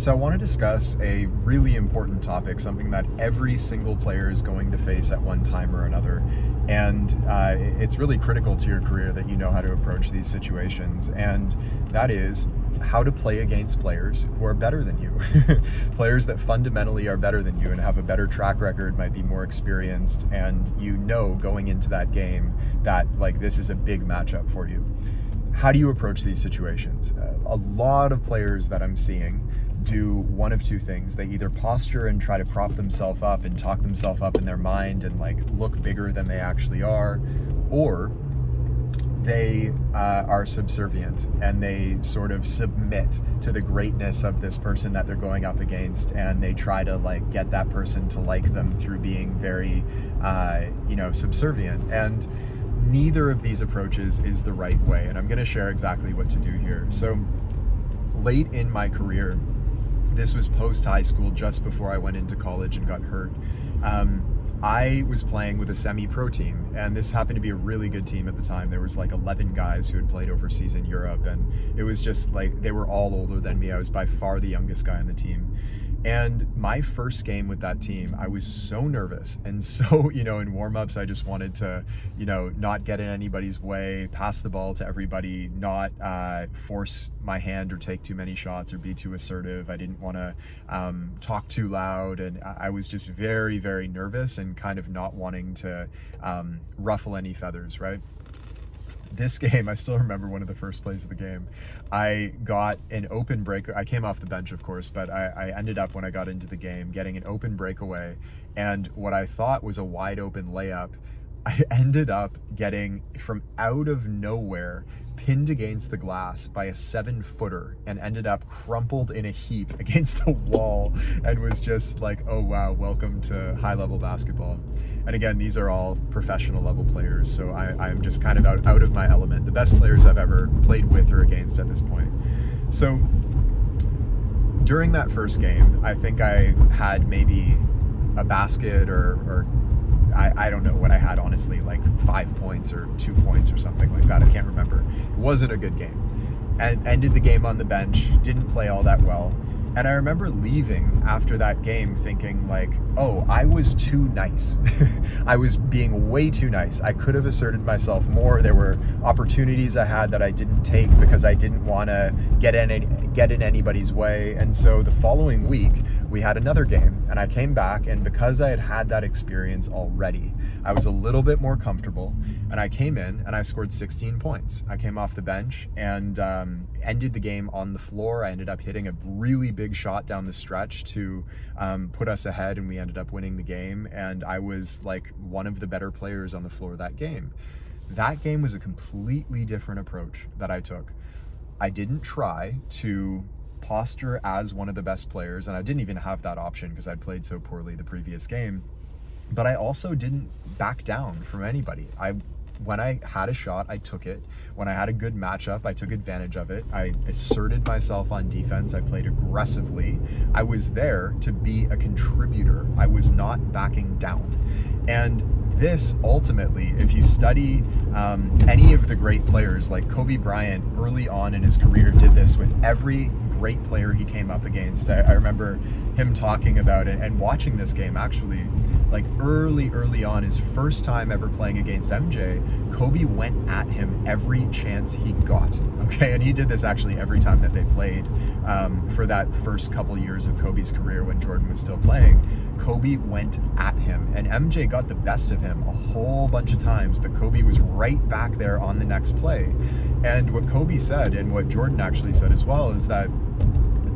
So, I want to discuss a really important topic, something that every single player is going to face at one time or another. And uh, it's really critical to your career that you know how to approach these situations. And that is how to play against players who are better than you. players that fundamentally are better than you and have a better track record, might be more experienced, and you know going into that game that, like, this is a big matchup for you how do you approach these situations? Uh, a lot of players that I'm seeing do one of two things. They either posture and try to prop themselves up and talk themselves up in their mind and like look bigger than they actually are, or they uh, are subservient and they sort of submit to the greatness of this person that they're going up against and they try to like get that person to like them through being very uh, you know subservient and neither of these approaches is the right way and i'm going to share exactly what to do here so late in my career this was post high school, just before I went into college and got hurt. Um, I was playing with a semi-pro team, and this happened to be a really good team at the time. There was like 11 guys who had played overseas in Europe, and it was just like they were all older than me. I was by far the youngest guy on the team, and my first game with that team, I was so nervous. And so, you know, in warm-ups, I just wanted to, you know, not get in anybody's way, pass the ball to everybody, not uh, force my hand or take too many shots or be too assertive. I didn't want to um, talk too loud. And I was just very, very nervous and kind of not wanting to um, ruffle any feathers, right? This game, I still remember one of the first plays of the game. I got an open break. I came off the bench, of course, but I, I, ended up when I got into the game getting an open breakaway and what I thought was a wide open layup. I ended up getting from out of nowhere pinned against the glass by a seven footer and ended up crumpled in a heap against the wall and was just like, oh wow, welcome to high level basketball. And again, these are all professional level players, so I, am just kind of out, out of my element. The best players I've ever played with or against at this point. So during that first game, I think I had maybe a basket or, or I, I don't know what I had honestly, like five points or two points or something like that. I can't remember. It wasn't a good game. And ended the game on the bench, didn't play all that well. And I remember leaving after that game thinking, like, oh, I was too nice. I was being way too nice. I could have asserted myself more. There were opportunities I had that I didn't take because I didn't want to get in get in anybody's way. And so the following week, we had another game, and I came back, and because I had had that experience already, I was a little bit more comfortable. And I came in and I scored 16 points. I came off the bench and um, ended the game on the floor. I ended up hitting a really big shot down the stretch to um, put us ahead, and we ended up winning the game. And I was like one of the better players on the floor that game. That game was a completely different approach that I took. I didn't try to posture as one of the best players, and I didn't even have that option because I'd played so poorly the previous game. But I also didn't back down from anybody. I when I had a shot, I took it. When I had a good matchup, I took advantage of it. I asserted myself on defense. I played aggressively. I was there to be a contributor. I was not backing down. And this ultimately, if you study um, any of the great players, like Kobe Bryant early on in his career, did this with every great player he came up against. I, I remember him talking about it and watching this game actually, like early, early on, his first time ever playing against MJ, Kobe went at him every chance he got. Okay, and he did this actually every time that they played um, for that first couple years of Kobe's career when Jordan was still playing. Kobe went at him, and MJ got the best of him a whole bunch of times, but Kobe was right back there on the next play. And what Kobe said, and what Jordan actually said as well, is that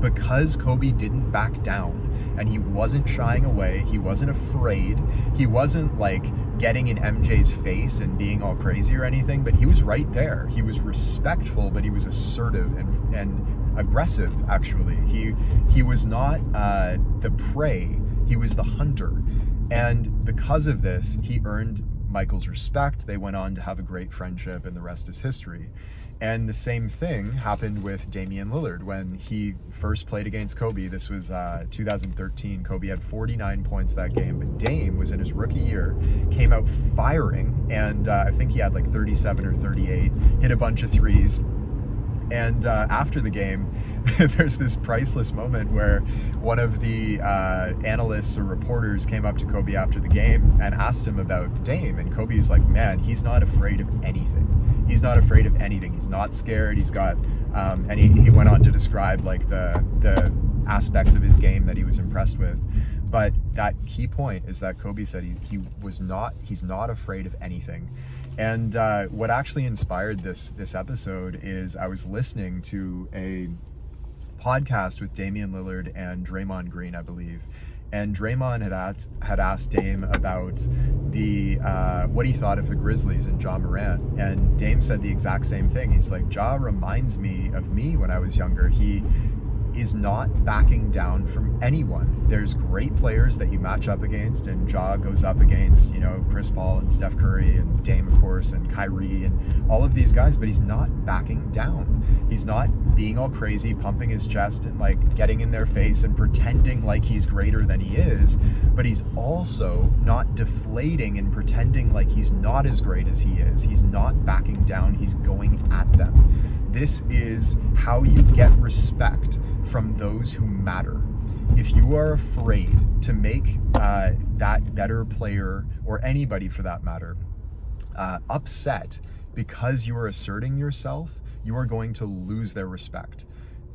because Kobe didn't back down and he wasn't shying away, he wasn't afraid, he wasn't like getting in MJ's face and being all crazy or anything, but he was right there. He was respectful, but he was assertive and and aggressive actually. He he was not uh, the prey, he was the hunter. And because of this, he earned Michael's respect. They went on to have a great friendship, and the rest is history. And the same thing happened with Damian Lillard when he first played against Kobe. This was uh, 2013. Kobe had 49 points that game, but Dame was in his rookie year, came out firing, and uh, I think he had like 37 or 38, hit a bunch of threes And uh, after the game, there's this priceless moment where one of the uh, analysts or reporters came up to Kobe after the game and asked him about Dame. And Kobe's like, man, he's not afraid of anything. He's not afraid of anything. He's not scared. He's got, um, and he, he went on to describe like the the aspects of his game that he was impressed with. But that key point is that Kobe said he, he was not he's not afraid of anything. And uh, what actually inspired this this episode is I was listening to a podcast with Damian Lillard and Draymond Green, I believe. And Draymond had asked, had asked Dame about the uh, what he thought of the Grizzlies and Ja Morant, and Dame said the exact same thing. He's like, Ja reminds me of me when I was younger. He is not backing down from anyone. There's great players that you match up against, and Ja goes up against, you know, Chris Paul and Steph Curry and Dame, of course, and Kyrie and all of these guys, but he's not backing down. He's not being all crazy, pumping his chest and like getting in their face and pretending like he's greater than he is, but he's also not deflating and pretending like he's not as great as he is. He's not backing down, he's going at them. This is how you get respect from those who matter. If you are afraid to make uh, that better player, or anybody for that matter, uh, upset because you are asserting yourself, you are going to lose their respect.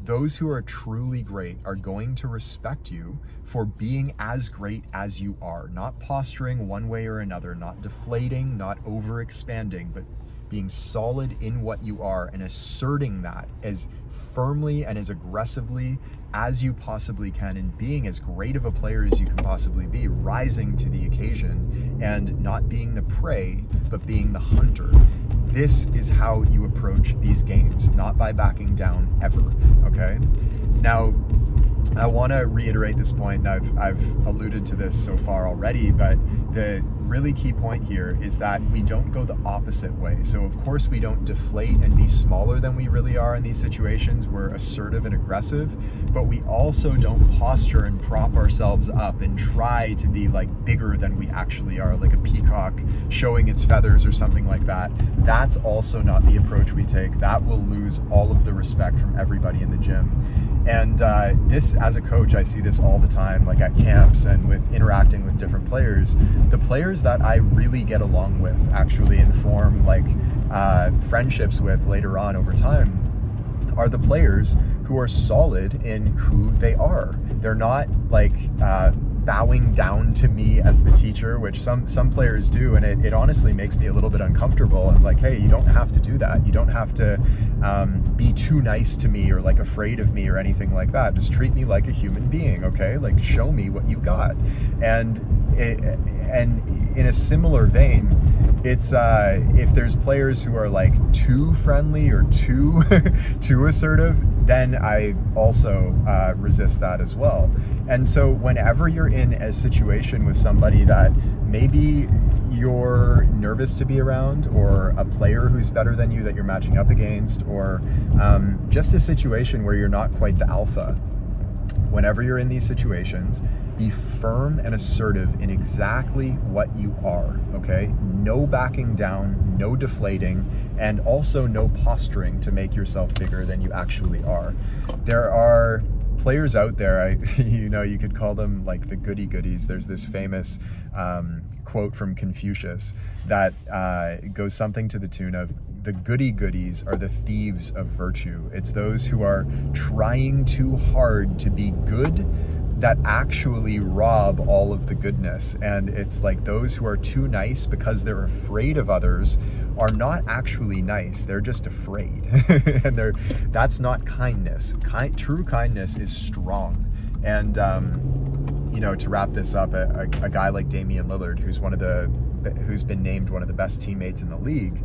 Those who are truly great are going to respect you for being as great as you are, not posturing one way or another, not deflating, not over expanding, but being solid in what you are and asserting that as firmly and as aggressively as you possibly can and being as great of a player as you can possibly be, rising to the occasion and not being the prey, but being the hunter. This is how you approach these games, not by backing down ever. Okay? Now, I want to reiterate this point, and I've, I've alluded to this so far already, but the really key point here is that we don't go the opposite way. So, of course, we don't deflate and be smaller than we really are in these situations. We're assertive and aggressive, but we also don't posture and prop ourselves up and try to be like bigger than we actually are, like a peacock showing its feathers or something like that. That's also not the approach we take. That will lose all of the respect from everybody in the gym. And uh, this, as a coach, I see this all the time, like at camps and with interacting with different players. The players that I really get along with, actually, inform like uh, friendships with later on over time, are the players who are solid in who they are. They're not like uh, bowing down to me as the teacher, which some some players do, and it, it honestly makes me a little bit uncomfortable. I'm like, hey, you don't have to do that. You don't have to um, be too nice to me or like afraid of me or anything like that. Just treat me like a human being, okay? Like show me what you got, and it, and in a similar vein, it's uh, if there's players who are like too friendly or too too assertive, then I also uh, resist that as well. And so whenever you're in a situation with somebody that maybe you're nervous to be around, or a player who's better than you that you're matching up against, or um, just a situation where you're not quite the alpha, whenever you're in these situations, be firm and assertive in exactly what you are, okay? No backing down, no deflating, and also no posturing to make yourself bigger than you actually are. There are players out there, I, you know, you could call them like the goody goodies. There's this famous um, quote from Confucius that uh, goes something to the tune of the goody goodies are the thieves of virtue. It's those who are trying too hard to be good that actually rob all of the goodness. And it's like those who are too nice because they're afraid of others are not actually nice. They're just afraid. and they're that's not kindness. Kind, true kindness is strong. And um, you know, to wrap this up, a, a, a guy like Damian Lillard, who's one of the who's been named one of the best teammates in the league,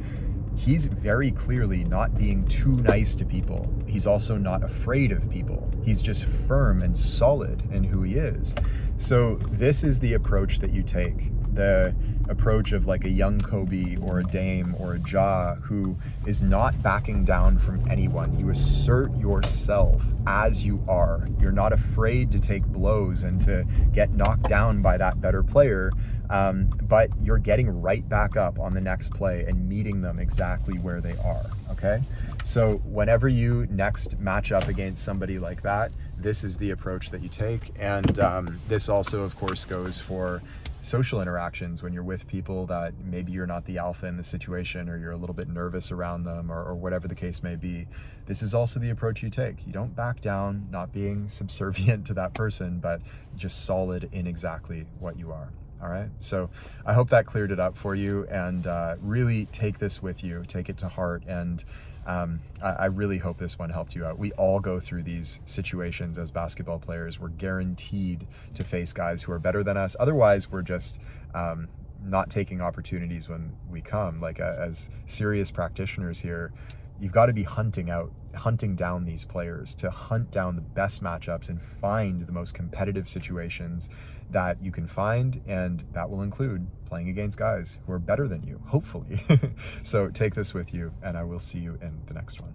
he's very clearly not being too nice to people. He's also not afraid of people. He's just firm and solid in who he is. So, this is the approach that you take the approach of like a young Kobe or a Dame or a Ja who is not backing down from anyone. You assert yourself as you are. You're not afraid to take blows and to get knocked down by that better player, um, but you're getting right back up on the next play and meeting them exactly where they are. Okay? So, whenever you next match up against somebody like that, this is the approach that you take. And um, this also, of course, goes for social interactions when you're with people that maybe you're not the alpha in the situation or you're a little bit nervous around them or, or, whatever the case may be. This is also the approach you take. You don't back down, not being subservient to that person, but just solid in exactly what you are. All right. So I hope that cleared it up for you and uh, really take this with you, take it to heart. And um, I, I, really hope this one helped you out. We all go through these situations as basketball players. We're guaranteed to face guys who are better than us. Otherwise, we're just um, not taking opportunities when we come. Like uh, as serious practitioners here, you've got to be hunting out hunting down these players to hunt down the best matchups and find the most competitive situations that you can find and that will include playing against guys who are better than you hopefully. So take this with you and i will see you in the next one